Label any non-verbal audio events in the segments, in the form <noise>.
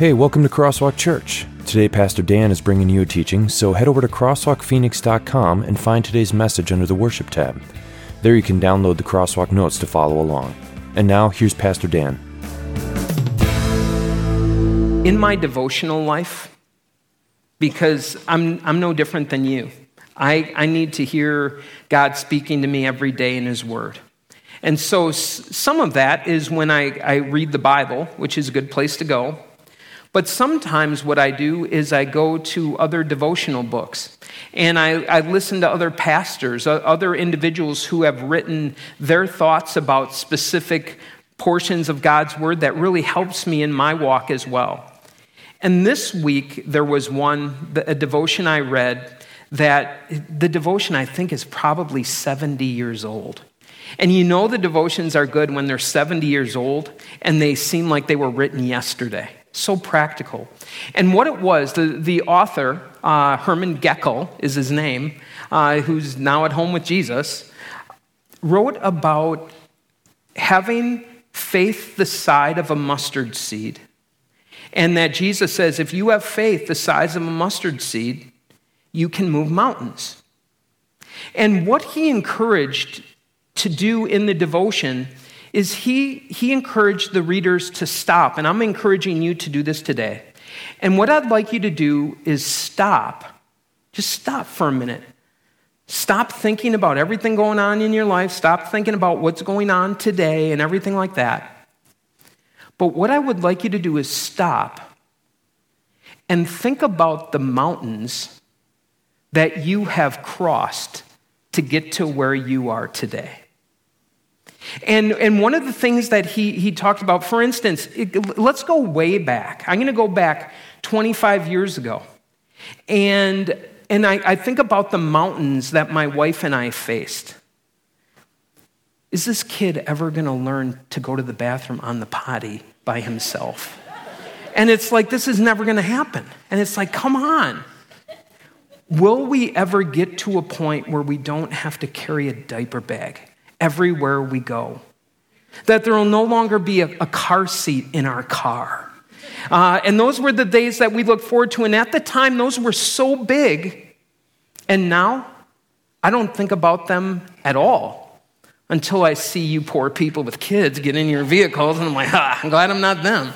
Hey, welcome to Crosswalk Church. Today, Pastor Dan is bringing you a teaching, so head over to crosswalkphoenix.com and find today's message under the Worship tab. There you can download the Crosswalk notes to follow along. And now, here's Pastor Dan. In my devotional life, because I'm, I'm no different than you, I, I need to hear God speaking to me every day in His Word. And so, some of that is when I, I read the Bible, which is a good place to go. But sometimes what I do is I go to other devotional books and I, I listen to other pastors, other individuals who have written their thoughts about specific portions of God's Word that really helps me in my walk as well. And this week, there was one, a devotion I read that the devotion I think is probably 70 years old. And you know the devotions are good when they're 70 years old and they seem like they were written yesterday. So practical. And what it was, the, the author, uh, Herman Gockel is his name, uh, who's now at home with Jesus, wrote about having faith the size of a mustard seed. And that Jesus says, if you have faith the size of a mustard seed, you can move mountains. And what he encouraged to do in the devotion is he, he encouraged the readers to stop. And I'm encouraging you to do this today. And what I'd like you to do is stop. Just stop for a minute. Stop thinking about everything going on in your life. Stop thinking about what's going on today and everything like that. But what I would like you to do is stop and think about the mountains that you have crossed to get to where you are today. And, and one of the things that he, he talked about, for instance, it, let's go way back. I'm going to go back 25 years ago. And, and I, I think about the mountains that my wife and I faced. Is this kid ever going to learn to go to the bathroom on the potty by himself? And it's like, this is never going to happen. And it's like, come on. Will we ever get to a point where we don't have to carry a diaper bag everywhere we go? That there will no longer be a, a car seat in our car. Uh, and those were the days that we looked forward to. And at the time, those were so big. And now, I don't think about them at all until I see you poor people with kids get in your vehicles. And I'm like, ah, I'm glad I'm not them.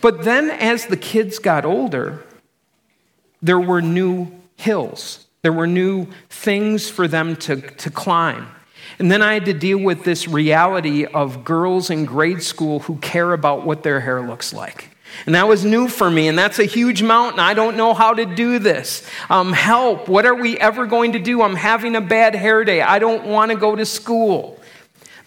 but then, as the kids got older, there were new hills. There were new things for them to, to climb. And then I had to deal with this reality of girls in grade school who care about what their hair looks like. And that was new for me, and that's a huge mountain. I don't know how to do this. Um, help. What are we ever going to do? I'm having a bad hair day. I don't want to go to school.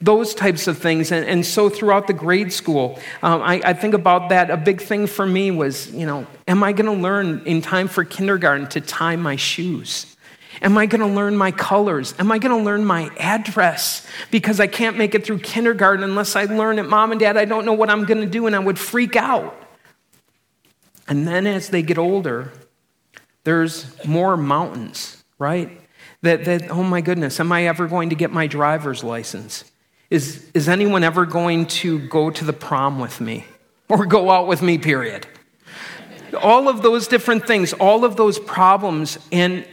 Those types of things. And, and so throughout the grade school, um, I, I think about that. A big thing for me was, you know, am I going to learn in time for kindergarten to tie my shoes? Am I going to learn my colors? Am I going to learn my address? Because I can't make it through kindergarten unless I learn it. Mom and dad, I don't know what I'm going to do, and I would freak out. And then as they get older, there's more mountains, right? That, that oh my goodness, am I ever going to get my driver's license? Is, is anyone ever going to go to the prom with me or go out with me, period? All of those different things, all of those problems. And,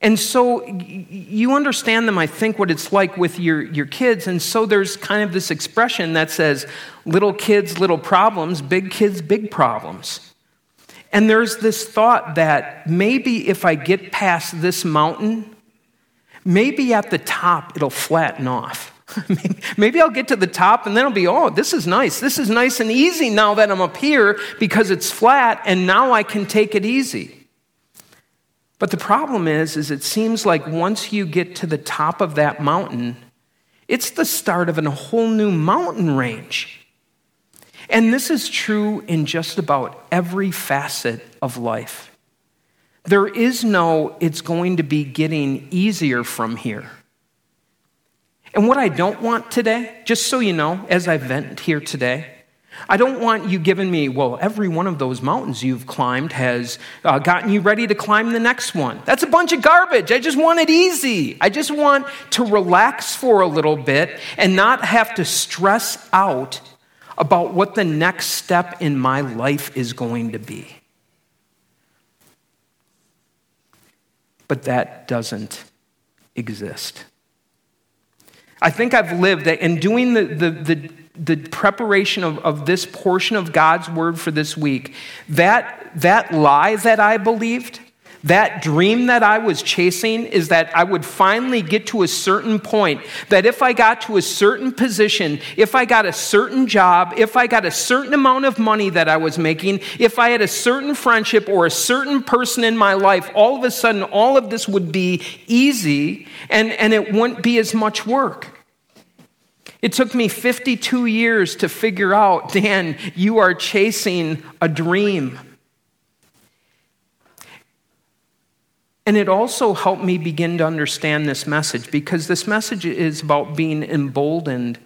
and so you understand them, I think, what it's like with your, your kids. And so there's kind of this expression that says little kids, little problems, big kids, big problems. And there's this thought that maybe if I get past this mountain, maybe at the top it'll flatten off. <laughs> maybe I'll get to the top and then I'll be, oh, this is nice. This is nice and easy now that I'm up here because it's flat and now I can take it easy. But the problem is, is it seems like once you get to the top of that mountain, it's the start of a whole new mountain range. And this is true in just about every facet of life. There is no, it's going to be getting easier from here. And what I don't want today, just so you know, as I vent here today, I don't want you giving me, well, every one of those mountains you've climbed has uh, gotten you ready to climb the next one. That's a bunch of garbage. I just want it easy. I just want to relax for a little bit and not have to stress out about what the next step in my life is going to be. But that doesn't exist. I think I've lived that in doing the, the, the, the preparation of, of this portion of God's word for this week. That, that lie that I believed, that dream that I was chasing is that I would finally get to a certain point, that if I got to a certain position, if I got a certain job, if I got a certain amount of money that I was making, if I had a certain friendship or a certain person in my life, all of a sudden all of this would be easy and, and it wouldn't be as much work. It took me 52 years to figure out, Dan, you are chasing a dream. And it also helped me begin to understand this message because this message is about being emboldened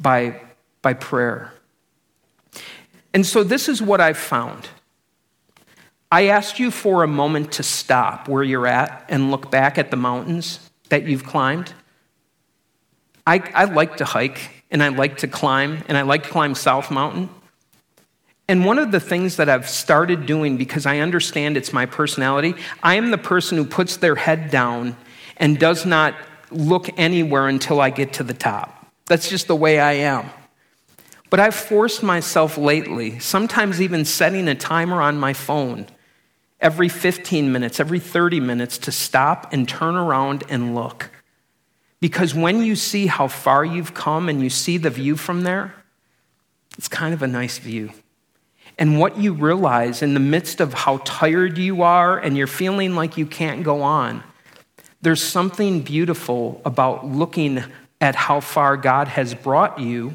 by, by prayer. And so, this is what I've found. I asked you for a moment to stop where you're at and look back at the mountains that you've climbed. I, I like to hike and I like to climb, and I like to climb South Mountain. And one of the things that I've started doing because I understand it's my personality, I am the person who puts their head down and does not look anywhere until I get to the top. That's just the way I am. But I've forced myself lately, sometimes even setting a timer on my phone every 15 minutes, every 30 minutes, to stop and turn around and look. Because when you see how far you've come and you see the view from there, it's kind of a nice view. And what you realize in the midst of how tired you are and you're feeling like you can't go on, there's something beautiful about looking at how far God has brought you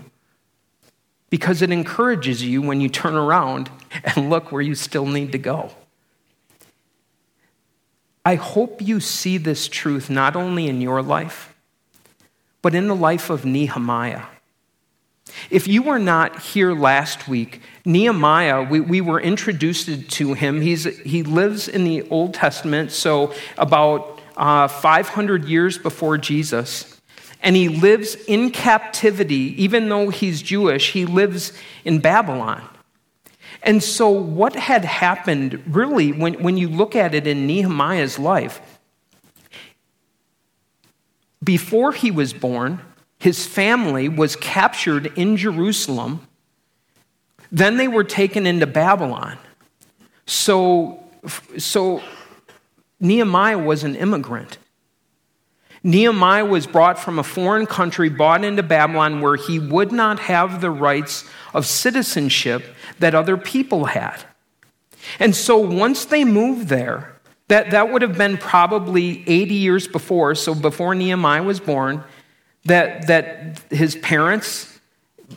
because it encourages you when you turn around and look where you still need to go. I hope you see this truth not only in your life, but in the life of Nehemiah. If you were not here last week, Nehemiah, we, we were introduced to him. He's, he lives in the Old Testament, so about uh, 500 years before Jesus. And he lives in captivity, even though he's Jewish, he lives in Babylon. And so, what had happened, really, when, when you look at it in Nehemiah's life, before he was born, his family was captured in Jerusalem. Then they were taken into Babylon. So, so Nehemiah was an immigrant. Nehemiah was brought from a foreign country, brought into Babylon, where he would not have the rights of citizenship that other people had. And so once they moved there, that, that would have been probably 80 years before, so before Nehemiah was born, that, that his parents,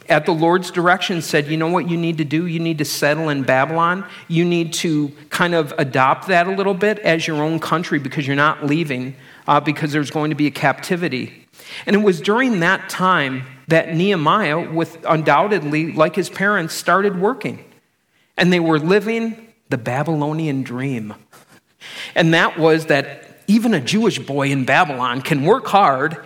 at the Lord's direction, said, You know what you need to do? You need to settle in Babylon. You need to kind of adopt that a little bit as your own country because you're not leaving, uh, because there's going to be a captivity. And it was during that time that Nehemiah, with undoubtedly, like his parents, started working. And they were living the Babylonian dream. And that was that even a Jewish boy in Babylon can work hard.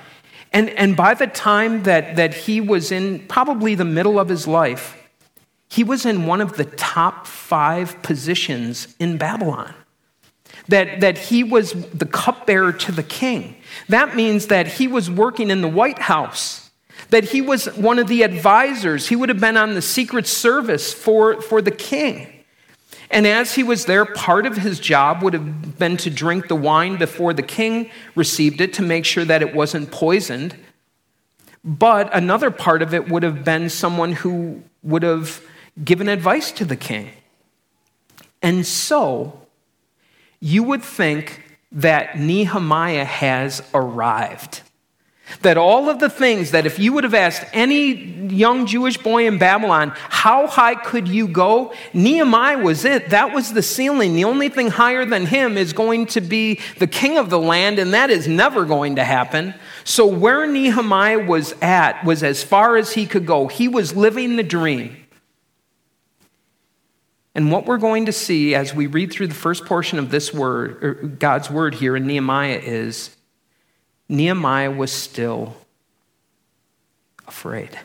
And, and by the time that, that he was in probably the middle of his life, he was in one of the top five positions in Babylon. That, that he was the cupbearer to the king. That means that he was working in the White House, that he was one of the advisors. He would have been on the Secret Service for, for the king. And as he was there, part of his job would have been to drink the wine before the king received it to make sure that it wasn't poisoned. But another part of it would have been someone who would have given advice to the king. And so, you would think that Nehemiah has arrived. That all of the things that if you would have asked any young Jewish boy in Babylon, how high could you go? Nehemiah was it. That was the ceiling. The only thing higher than him is going to be the king of the land, and that is never going to happen. So, where Nehemiah was at was as far as he could go. He was living the dream. And what we're going to see as we read through the first portion of this word, God's word here in Nehemiah, is Nehemiah was still afraid.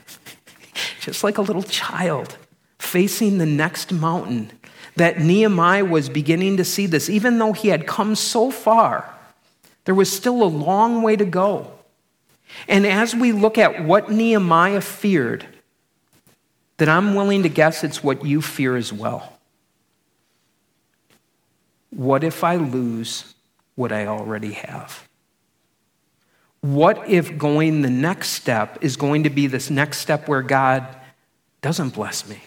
<laughs> just like a little child facing the next mountain, that Nehemiah was beginning to see this. Even though he had come so far, there was still a long way to go. And as we look at what Nehemiah feared, that I'm willing to guess it's what you fear as well. What if I lose what I already have? What if going the next step is going to be this next step where God doesn't bless me?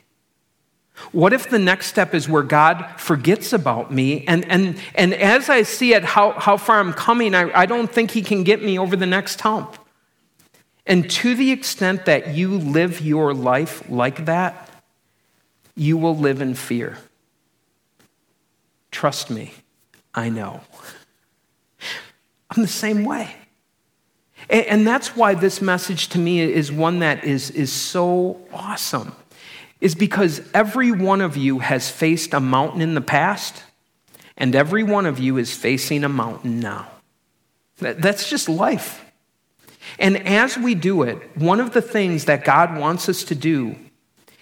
What if the next step is where God forgets about me? And, and, and as I see it, how, how far I'm coming, I, I don't think He can get me over the next hump. And to the extent that you live your life like that, you will live in fear. Trust me, I know. I'm the same way. And, that's why this message to me is one that is, is so awesome, is because every one of you has faced a mountain in the past, and every one of you is facing a mountain now. That's just life. And as we do it, one of the things that God wants us to do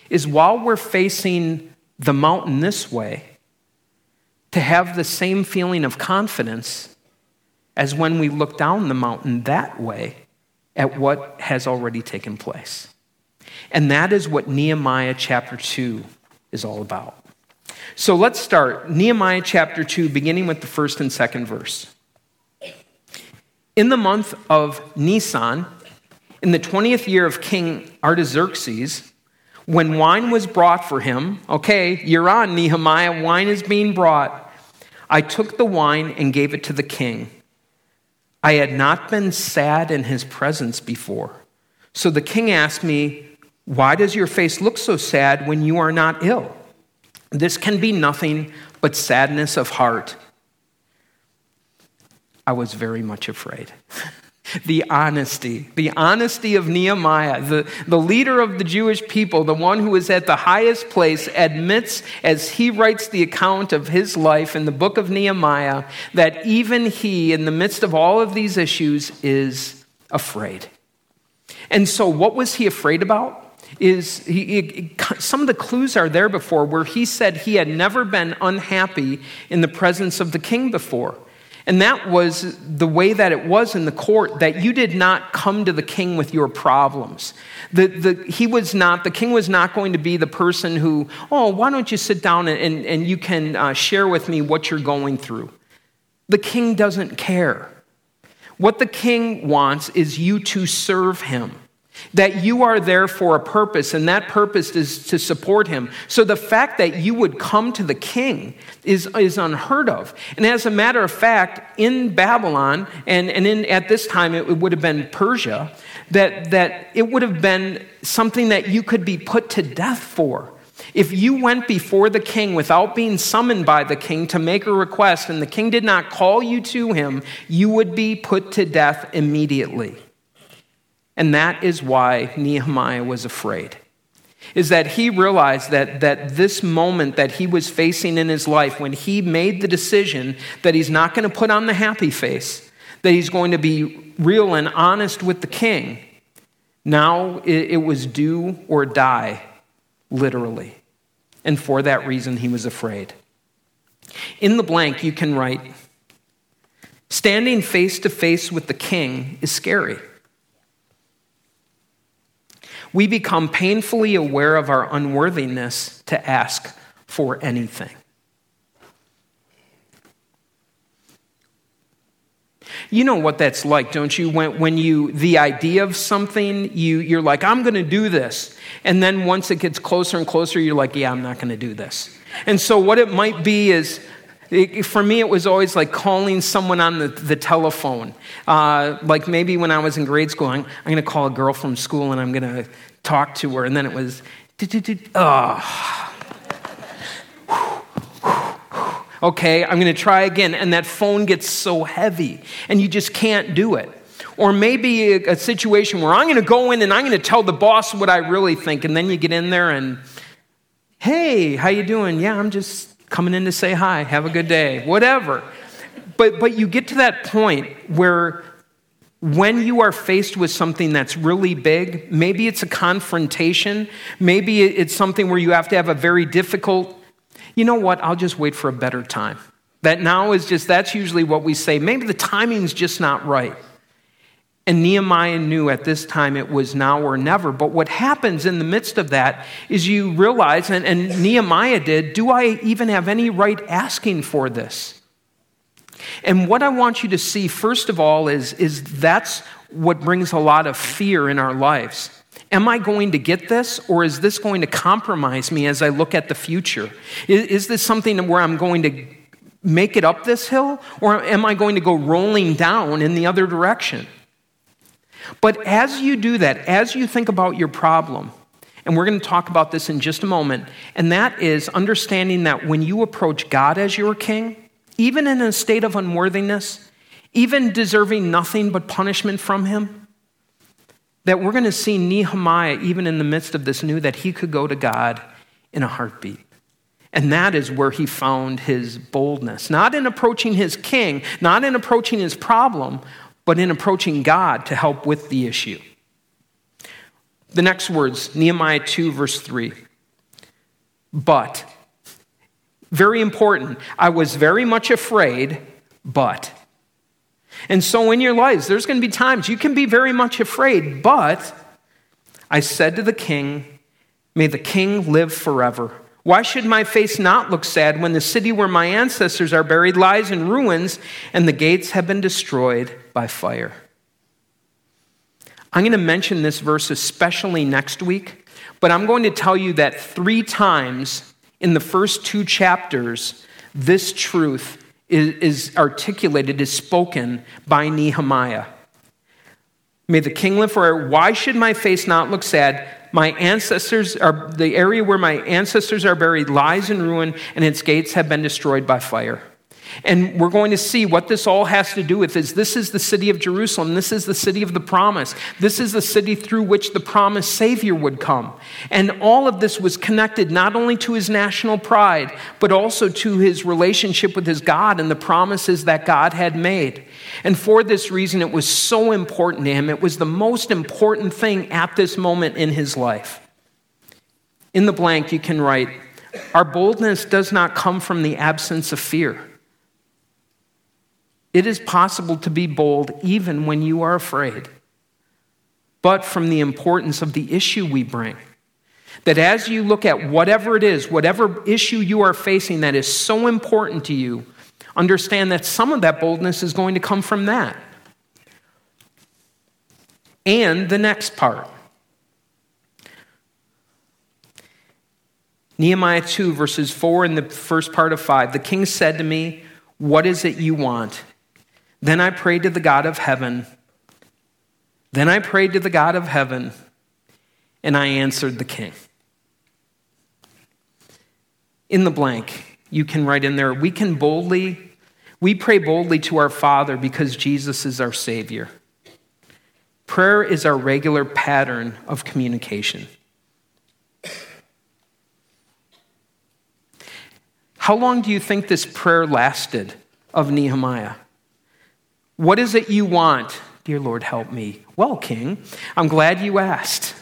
is while we're facing the mountain this way, to have the same feeling of confidence as when we look down the mountain that way at what has already taken place. And that is what Nehemiah chapter 2 is all about. So let's start. Nehemiah chapter 2, beginning with the first and second verse. In the month of Nisan, in the 20th year of King Artaxerxes, when wine was brought for him, okay, you're on, Nehemiah, wine is being brought. I took the wine and gave it to the king. I had not been sad in his presence before. So the king asked me, Why does your face look so sad when you are not ill? This can be nothing but sadness of heart I was very much afraid. <laughs> <laughs> the honesty, the honesty of Nehemiah, the, the leader of the Jewish people, the one who is at the highest place, admits as he writes the account of his life in the book of Nehemiah that even he, in the midst of all of these issues, is afraid. And so, what was he afraid about? Is he, he, some of the clues are there before where he said he had never been unhappy in the presence of the king before. And that was the way that it was in the court that you did not come to the king with your problems. The, the, he was not, the king was not going to be the person who, oh, why don't you sit down and, and, and you can uh, share with me what you're going through. The king doesn't care. What the king wants is you to serve him. That you are there for a purpose, and that purpose is to support him. So the fact that you would come to the king is, is unheard of. And as a matter of fact, in Babylon, and, and in, at this time it, would have been Persia, that, that it would have been something that you could be put to death for. If you went before the king without being summoned by the king to make a request and the king did not call you to him, you would be put to death immediately. And that is why Nehemiah was afraid. Is that he realized that, that this moment that he was facing in his life, when he made the decision that he's not going to put on the happy face, that he's going to be real and honest with the king, now it, it was do or die, literally. And for that reason, he was afraid. In the blank, you can write Standing face to face with the king is scary we become painfully aware of our unworthiness to ask for anything. You know what that's like, don't you? When, when you, the idea of something, you, you're like, I'm going to do this. And then once it gets closer and closer, you're like, yeah, I'm not going to do this. And so what it might be is, it, for me, it was always like calling someone on the, the telephone. Uh, like maybe when I was in grade school, I'm, I'm going to call a girl from school and I'm going to talk to her. And then it was, oh. Okay, I'm going to try again. And that phone gets so heavy and you just can't do it. Or maybe a, a situation where I'm going to go in and I'm going to tell the boss what I really think. And then you get in there and, hey, how you doing? Yeah, I'm just coming in to say hi, have a good day, whatever. But, but you get to that point where when you are faced with something that's really big, maybe it's a confrontation, maybe it's something where you have to have a very difficult, you know what, I'll just wait for a better time. That now is just, that's usually what we say. Maybe the timing's just not right. And Nehemiah knew at this time it was now or never. But what happens in the midst of that is you realize, and, and Nehemiah did, do I even have any right asking for this? And what I want you to see, first of all, is, is that's what brings a lot of fear in our lives. Am I going to get this, or is this going to compromise me as I look at the future? Is, is this something where I'm going to make it up this hill, or am I going to go rolling down in the other direction? But as you do that, as you think about your problem, and we're going to talk about this in just a moment, and that is understanding that when you approach God as your king, even in a state of unworthiness, even deserving nothing but punishment from him, that we're going to see Nehemiah, even in the midst of this, knew that he could go to God in a heartbeat. And that is where he found his boldness. Not in approaching his king, not in approaching his problem, but in approaching God to help with the issue. The next words, Nehemiah 2, verse 3. But very important. I was very much afraid, but. And so in your lives, there's going to be times you can be very much afraid, but I said to the king, May the king live forever. Why should my face not look sad when the city where my ancestors are buried lies in ruins and the gates have been destroyed by fire? I'm going to mention this verse especially next week, but I'm going to tell you that three times in the first two chapters, this truth is, articulated, is spoken by Nehemiah. May the king live forever. Why should my face not look sad? My ancestors are, the area where my ancestors are buried lies in ruin, and its gates have been destroyed by fire. And we're going to see what this all has to do with is this is the city of Jerusalem. This is the city of the promise. This is the city through which the promised Savior would come. And all of this was connected not only to his national pride, but also to his relationship with his God and the promises that God had made. And for this reason, it was so important to him. It was the most important thing at this moment in his life. In the blank, you can write, Our boldness does not come from the absence of fear it is possible to be bold even when you are afraid, but from the importance of the issue we bring. That as you look at whatever it is, whatever issue you are facing that is so important to you, understand that some of that boldness is going to come from that. And the next part. Nehemiah 2, verses 4 and the first part of 5. The king said to me, What is it you want? Then I prayed to the God of heaven. Then I prayed to the God of heaven, and I answered the king. In the blank, you can write in there, we can boldly, we pray boldly to our Father because Jesus is our Savior. Prayer is our regular pattern of communication. How long do you think this prayer lasted of Nehemiah? What is it you want? Dear Lord, help me. Well, King, I'm glad you asked.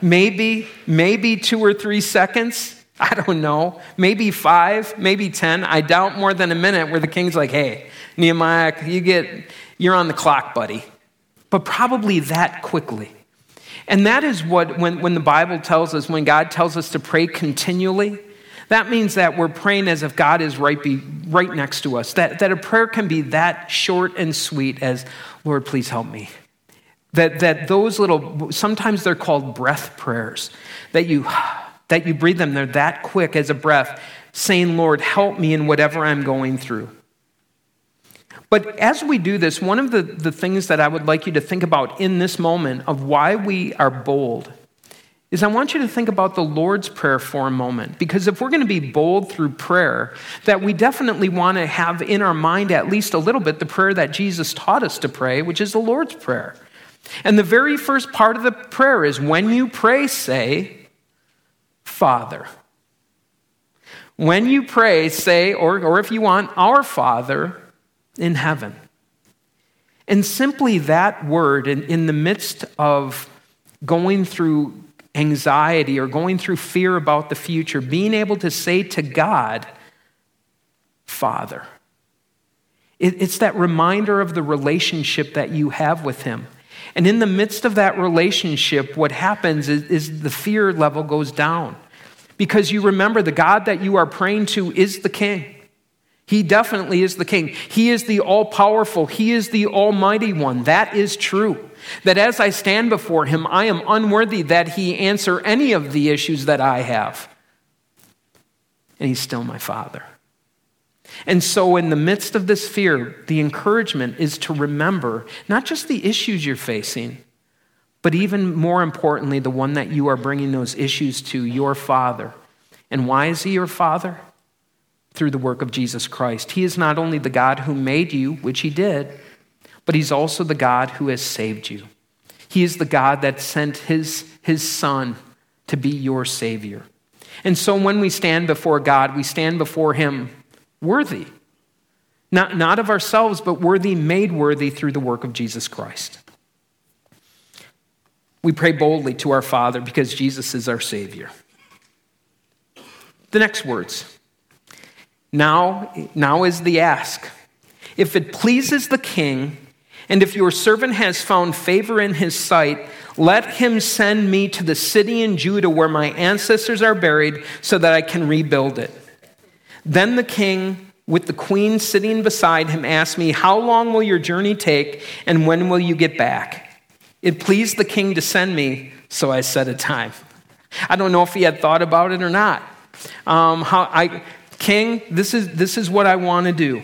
maybe, maybe two or three seconds. I don't know. Maybe five, maybe 10. I doubt more than a minute where the king's like, hey, Nehemiah, you get, you're on the clock, buddy. But probably that quickly. And that is what, when, when the Bible tells us, when God tells us to pray continually, that means that we're praying as if God is right, be, right next to us. That, that a prayer can be that short and sweet as, Lord, please help me. That, that those little, sometimes they're called breath prayers, that you, <sighs> that you breathe them, they're that quick as a breath, saying, Lord, help me in whatever I'm going through. But as we do this, one of the, the things that I would like you to think about in this moment of why we are bold is I want you to think about the Lord's Prayer for a moment. Because if we're going to be bold through prayer, that we definitely want to have in our mind at least a little bit the prayer that Jesus taught us to pray, which is the Lord's Prayer. And the very first part of the prayer is when you pray, say, Father. When you pray, say, or, or if you want, Our Father in heaven. And simply that word, in, in the midst of going through anxiety or going through fear about the future, being able to say to God, Father. It's that reminder of the relationship that you have with Him. And in the midst of that relationship, what happens is, is the fear level goes down because you remember the God that you are praying to is the King. He definitely is the king. He is the all powerful. He is the almighty one. That is true. That as I stand before him, I am unworthy that he answer any of the issues that I have. And he's still my father. And so, in the midst of this fear, the encouragement is to remember not just the issues you're facing, but even more importantly, the one that you are bringing those issues to, your father. And why is he your father? through the work of Jesus Christ. He is not only the God who made you, which He did, but He's also the God who has saved you. He is the God that sent His, his Son to be your Savior. And so when we stand before God, we stand before Him worthy. Not, not of ourselves, but worthy, made worthy through the work of Jesus Christ. We pray boldly to our Father because Jesus is our Savior. The next words now, now is the ask. If it pleases the king, and if your servant has found favor in his sight, let him send me to the city in Judah where my ancestors are buried, so that I can rebuild it. Then the king, with the queen sitting beside him, asked me, How long will your journey take, and when will you get back? It pleased the king to send me, so I set a time. I don't know if he had thought about it or not. Um, how, I, King, this is, this is what I want to do.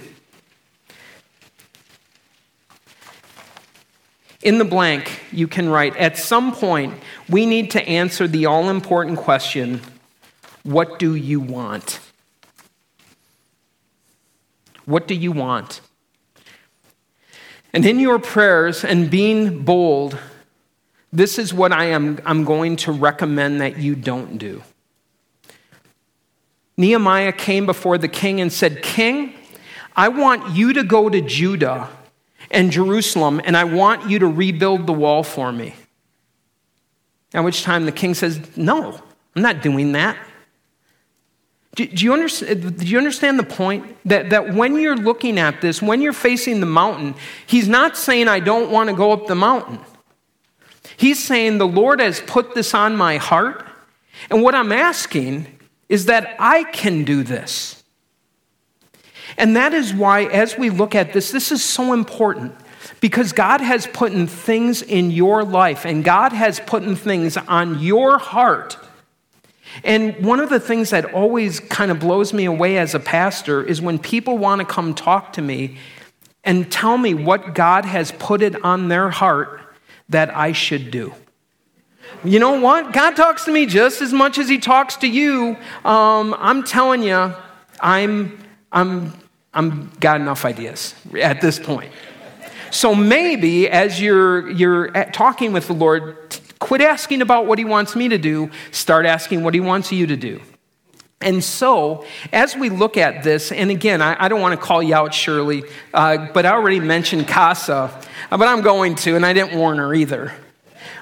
In the blank, you can write At some point, we need to answer the all important question What do you want? What do you want? And in your prayers and being bold, this is what I am I'm going to recommend that you don't do. Nehemiah came before the king and said, King, I want you to go to Judah and Jerusalem, and I want you to rebuild the wall for me. At which time the king says, No, I'm not doing that. Do, do, you understand, do you understand the point? That, that when you're looking at this, when you're facing the mountain, he's not saying, I don't want to go up the mountain. He's saying, The Lord has put this on my heart, and what I'm asking is that I can do this. And that is why, as we look at this, this is so important because God has put in things in your life and God has put in things on your heart. And one of the things that always kind of blows me away as a pastor is when people want to come talk to me and tell me what God has put it on their heart that I should do. You know what? God talks to me just as much as He talks to you. Um, I'm telling you, I'm, I'm, I'm got enough ideas at this point. So maybe as you're, you're talking with the Lord, quit asking about what He wants me to do, start asking what He wants you to do. And so, as we look at this, and again, I, I don't want to call you out, Shirley, uh, but I already mentioned CASA, but I'm going to, and I didn't warn her either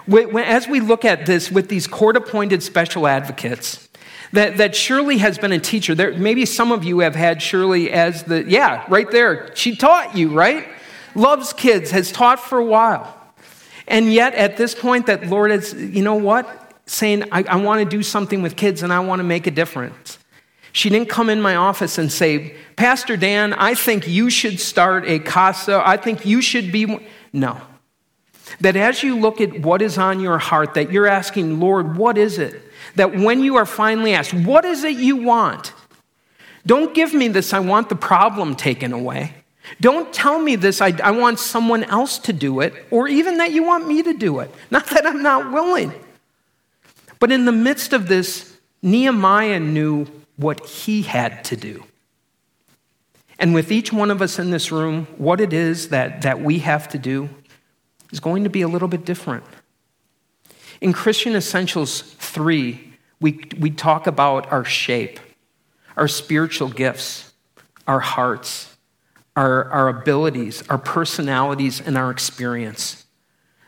as we look at this with these court appointed special advocates, that, that Shirley has been a teacher. There, maybe some of you have had Shirley as the, yeah, right there. She taught you, right? Loves kids, has taught for a while. And yet, at this point, that Lord is, you know what? Saying, I, I want to do something with kids and I want to make a difference. She didn't come in my office and say, Pastor Dan, I think you should start a CASA. I think you should be. No. That as you look at what is on your heart, that you're asking, Lord, what is it? That when you are finally asked, what is it you want? Don't give me this, I want the problem taken away. Don't tell me this, I, I want someone else to do it, or even that you want me to do it. <laughs> Not that I'm not willing. But in the midst of this, Nehemiah knew what he had to do. And with each one of us in this room, what it is that, that we have to do is going to be a little bit different. In Christian Essentials 3, we, we talk about our shape, our spiritual gifts, our hearts, our, our abilities, our personalities, and our experience.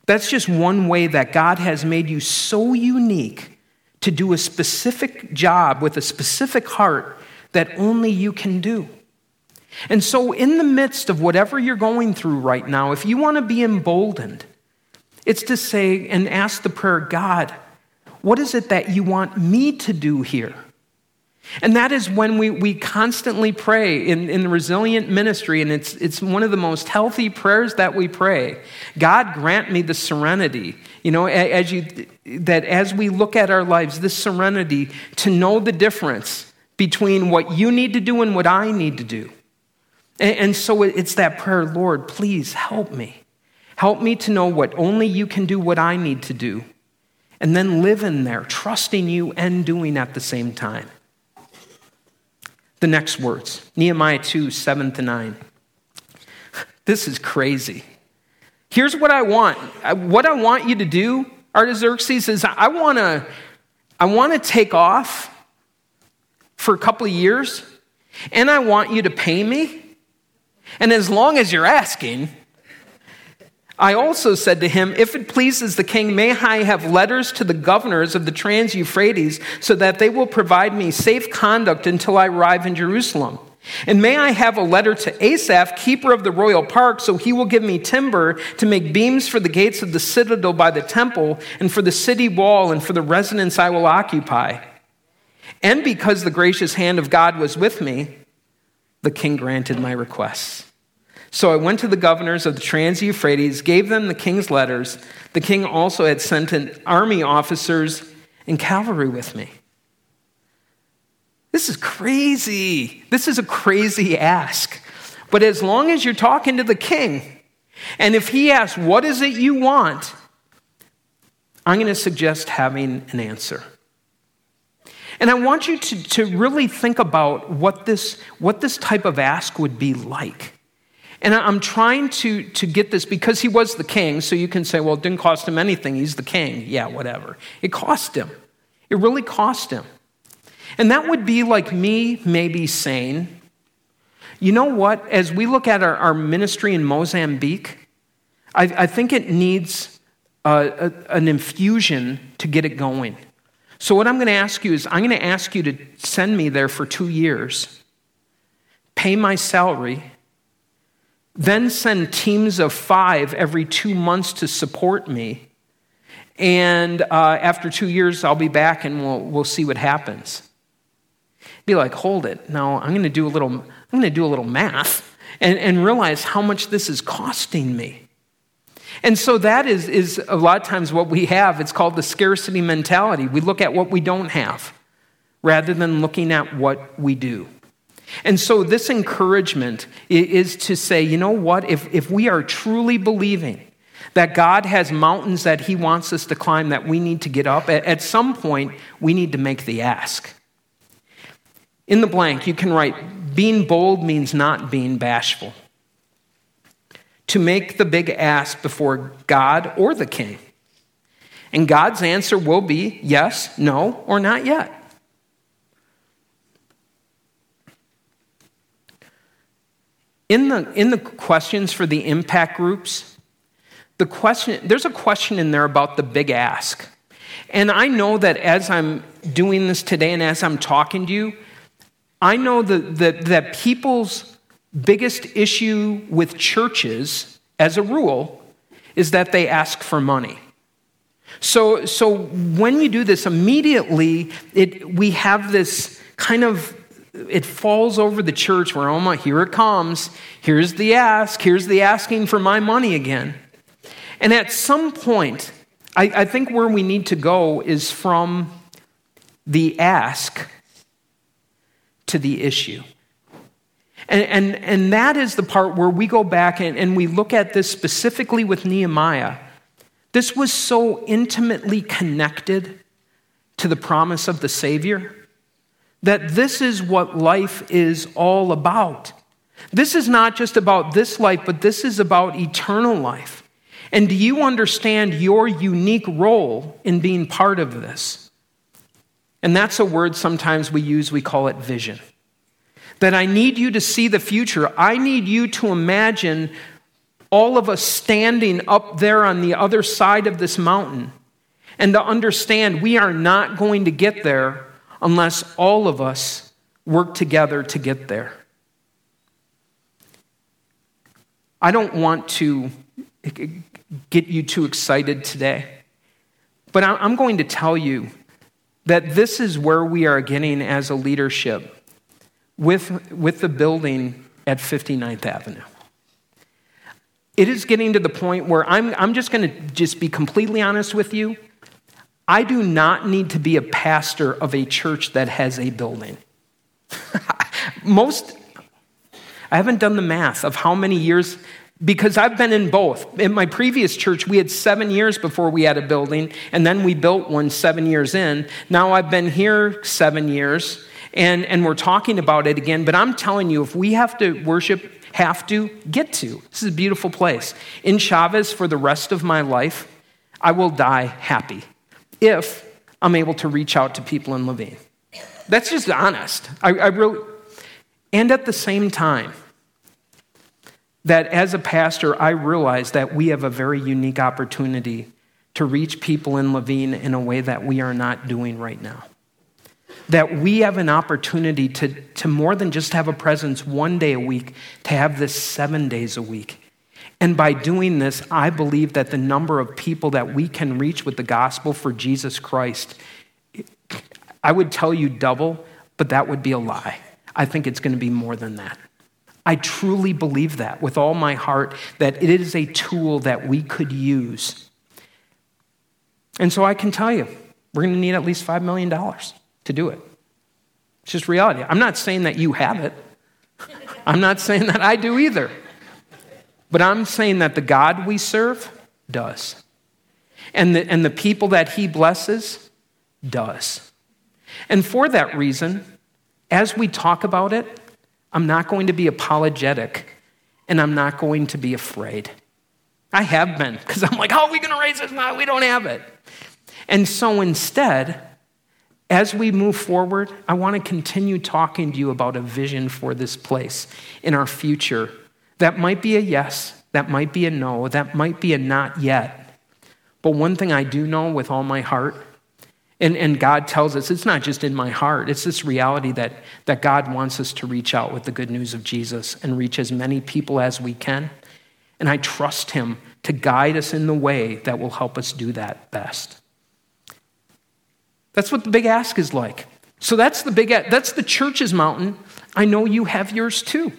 That's just one way that God has made you so unique to do a specific job with a specific heart that only you can do. And so, in the midst of whatever you're going through right now, if you want to be emboldened, it's to say and ask the prayer God, what is it that you want me to do here? And that is when we, we constantly pray in, in the resilient ministry, and it's, it's one of the most healthy prayers that we pray. God grant me the serenity, you know, as you, that as we look at our lives, this serenity to know the difference between what you need to do and what I need to do. And, and so it's that prayer, Lord, please help me. Help me to know what only you can do, what I need to do, and then live in there, trusting you and doing at the same time the next words Nehemiah 2 7 to 9. This is crazy. Here's what I want. What I want you to do, Artaxerxes, is I want to I want to take off for a couple of years, and I want you to pay me. And as long as you're asking, I also said to him, If it pleases the king, may I have letters to the governors of the Trans Euphrates so that they will provide me safe conduct until I arrive in Jerusalem? And may I have a letter to Asaph, keeper of the royal park, so he will give me timber to make beams for the gates of the citadel by the temple, and for the city wall, and for the residence I will occupy. And because the gracious hand of God was with me, the king granted my requests. So I went to the governors of the Trans Euphrates, gave them the king's letters. The king also had sent an army officers and cavalry with me. This is crazy. This is a crazy ask. But as long as you're talking to the king, and if he asks, What is it you want? I'm going to suggest having an answer. And I want you to, to really think about what this, what this type of ask would be like. And I'm trying to, to get this because he was the king, so you can say, well, it didn't cost him anything. He's the king. Yeah, whatever. It cost him. It really cost him. And that would be like me maybe saying, you know what? As we look at our, our ministry in Mozambique, I, I think it needs a, a, an infusion to get it going. So, what I'm going to ask you is, I'm going to ask you to send me there for two years, pay my salary, then send teams of five every two months to support me. And uh, after two years, I'll be back and we'll, we'll see what happens. Be like, hold it. No, I'm going to do a little, I'm going to do a little math and, and realize how much this is costing me. And so that is, is a lot of times what we have. It's called the scarcity mentality. We look at what we don't have rather than looking at what we do. And so, this encouragement is to say, you know what? If, if we are truly believing that God has mountains that He wants us to climb that we need to get up, at, at some point, we need to make the ask. In the blank, you can write, being bold means not being bashful. To make the big ask before God or the king. And God's answer will be yes, no, or not yet. In the, in the questions for the impact groups, the question, there's a question in there about the big ask. And I know that as I'm doing this today and as I'm talking to you, I know that, that, that people's biggest issue with churches, as a rule, is that they ask for money. So, so when you do this, immediately it, we have this kind of it falls over the church where, oh my, here it comes. Here's the ask. Here's the asking for my money again. And at some point, I, I think where we need to go is from the ask to the issue. And, and, and that is the part where we go back and, and we look at this specifically with Nehemiah. This was so intimately connected to the promise of the Savior that this is what life is all about. This is not just about this life, but this is about eternal life. And do you understand your unique role in being part of this? And that's a word sometimes we use, we call it vision. that I need you to see the future. I need you to imagine all of us standing up there on the other side of this mountain and to understand we are not going to get there unless all of us work together to get there. I don't want to get you too excited today, but I'm going to tell you that this is where we are getting as a leadership with, with the building at 59th Avenue. It is getting to the point where I'm, I'm just going to just be completely honest with you. I do not need to be a pastor of a church that has a building. <laughs> Most, I haven't done the math of how many years, because I've been in both. In my previous church, we had seven years before we had a building, and then we built one seven years in. Now I've been here seven years, and, and we're talking about it again. But I'm telling you, if we have to worship, have to, get to, this is a beautiful place. In Chavez, for the rest of my life, I will die happy if I'm able to reach out to people in Laveen. That's just honest. I, I really, and at the same time, that as a pastor, I realize that we have a very unique opportunity to reach people in Laveen in a way that we are not doing right now that we have an opportunity to, to more than just have a presence one day a week, to have this seven days a week. And by doing this, I believe that the number of people that we can reach with the gospel for Jesus Christ, I would tell you double, but that would be a lie. I think it's going to be more than that. I truly believe that with all my heart, that it is a tool that we could use. And so I can tell you, we're going to need at least $5 million to do it. It's just reality. I'm not saying that you have it, I'm not saying that I do either. But I'm saying that the God we serve does. And the, and the people that he blesses does. And for that reason, as we talk about it, I'm not going to be apologetic and I'm not going to be afraid. I have been because I'm like, how are we going to raise this? No, we don't have it. And so instead, as we move forward, I want to continue talking to you about a vision for this place in our future. That might be a yes, that might be a no, that might be a not yet. But one thing I do know with all my heart, and, and God tells us it's not just in my heart, it's this reality that, that God wants us to reach out with the good news of Jesus and reach as many people as we can. And I trust Him to guide us in the way that will help us do that best. That's what the big ask is like. So that's the big that's the church's mountain. I know you have yours too.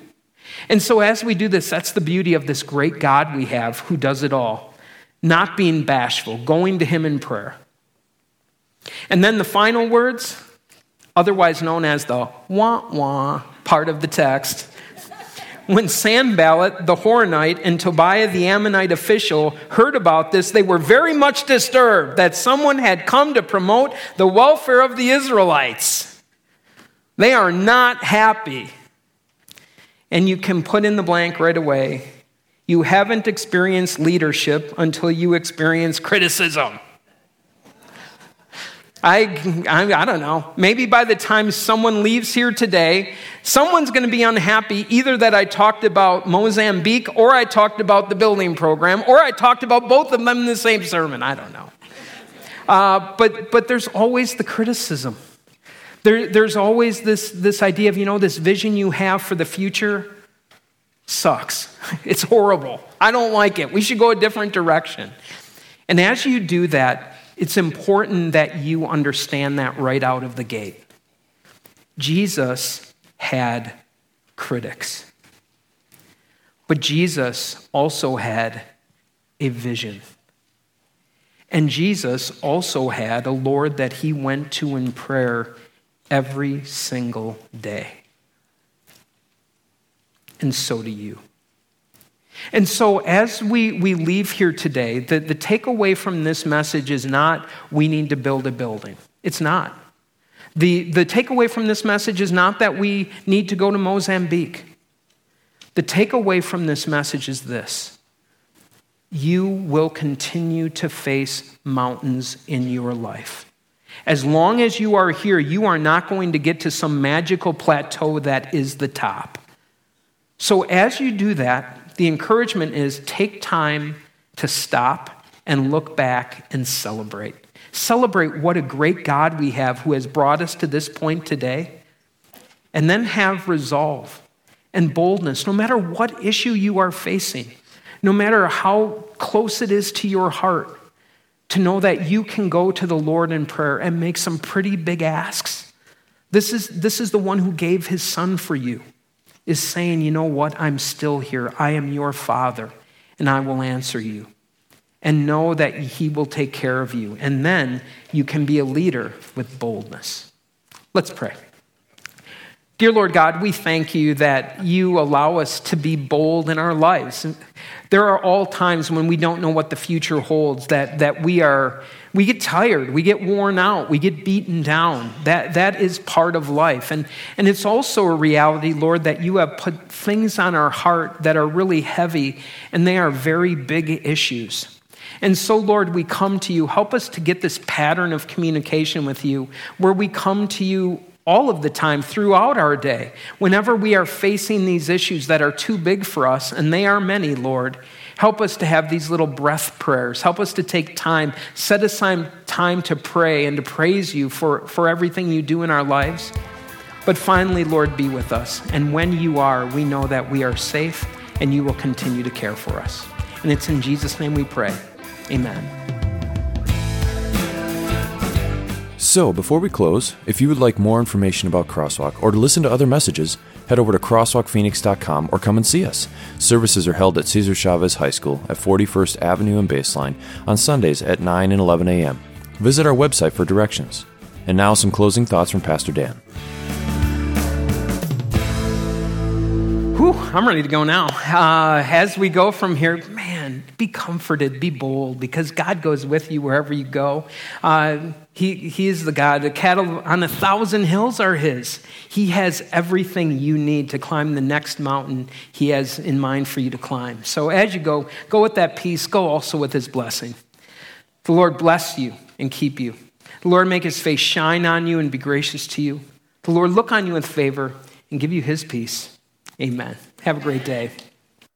And so as we do this, that's the beauty of this great God we have who does it all. Not being bashful, going to him in prayer. And then the final words, otherwise known as the wah wah part of the text, when Sanballat the Horonite and Tobiah the Ammonite official heard about this, they were very much disturbed that someone had come to promote the welfare of the Israelites. They are not happy. And you can put in the blank right away. You haven't experienced leadership until you experience criticism. I, I, I, don't know. Maybe by the time someone leaves here today, someone's going to be unhappy either that I talked about Mozambique or I talked about the building program or I talked about both of them in the same sermon. I don't know. Uh, but, but there's always the criticism. There, there's always this, this idea of, you know, this vision you have for the future sucks. <laughs> It's horrible. I don't like it. We should go a different direction. And as you do that, it's important that you understand that right out of the gate. Jesus had critics, but Jesus also had a vision. And Jesus also had a Lord that he went to in prayer every single day. And so do you. And so, as we, we leave here today, the, the takeaway from this message is not we need to build a building. It's not. The, the takeaway from this message is not that we need to go to Mozambique. The takeaway from this message is this you will continue to face mountains in your life. As long as you are here, you are not going to get to some magical plateau that is the top. So, as you do that, the encouragement is take time to stop and look back and celebrate. Celebrate what a great God we have who has brought us to this point today. And then have resolve and boldness, no matter what issue you are facing, no matter how close it is to your heart, to know that you can go to the Lord in prayer and make some pretty big asks. This is, this is the one who gave his son for you, is saying, you know what? I'm still here. I am your father, and I will answer you. And know that he will take care of you. And then you can be a leader with boldness. Let's pray. Dear Lord God, we thank you that you allow us to be bold in our lives. There are all times when we don't know what the future holds, that, that we are we get tired, we get worn out, we get beaten down. That, that is part of life. And, and it's also a reality, Lord, that you have put things on our heart that are really heavy, and they are very big issues. And so, Lord, we come to you. Help us to get this pattern of communication with you where we come to you all of the time throughout our day. Whenever we are facing these issues that are too big for us, and they are many, Lord, help us to have these little breath prayers. Help us to take time, set aside time to pray and to praise you for, for everything you do in our lives. But finally, Lord, be with us. And when you are, we know that we are safe and you will continue to care for us. And it's in Jesus' name we pray. Amen. So, before we close, if you would like more information about Crosswalk or to listen to other messages, head over to crosswalkphoenix.com or come and see us. Services are held at Cesar Chavez High School at 41st Avenue and Baseline on Sundays at 9 and 11 a.m. Visit our website for directions. And now, some closing thoughts from Pastor Dan. Whew, I'm ready to go now. Uh, as we go from here, man, be comforted, be bold, because God goes with you wherever you go. Uh, he, he is the God. The cattle on a thousand hills are His. He has everything you need to climb the next mountain He has in mind for you to climb. So as you go, go with that peace, go also with His blessing. The Lord bless you and keep you. The Lord make His face shine on you and be gracious to you. The Lord look on you with favor and give you His peace. Amen. Have a great day.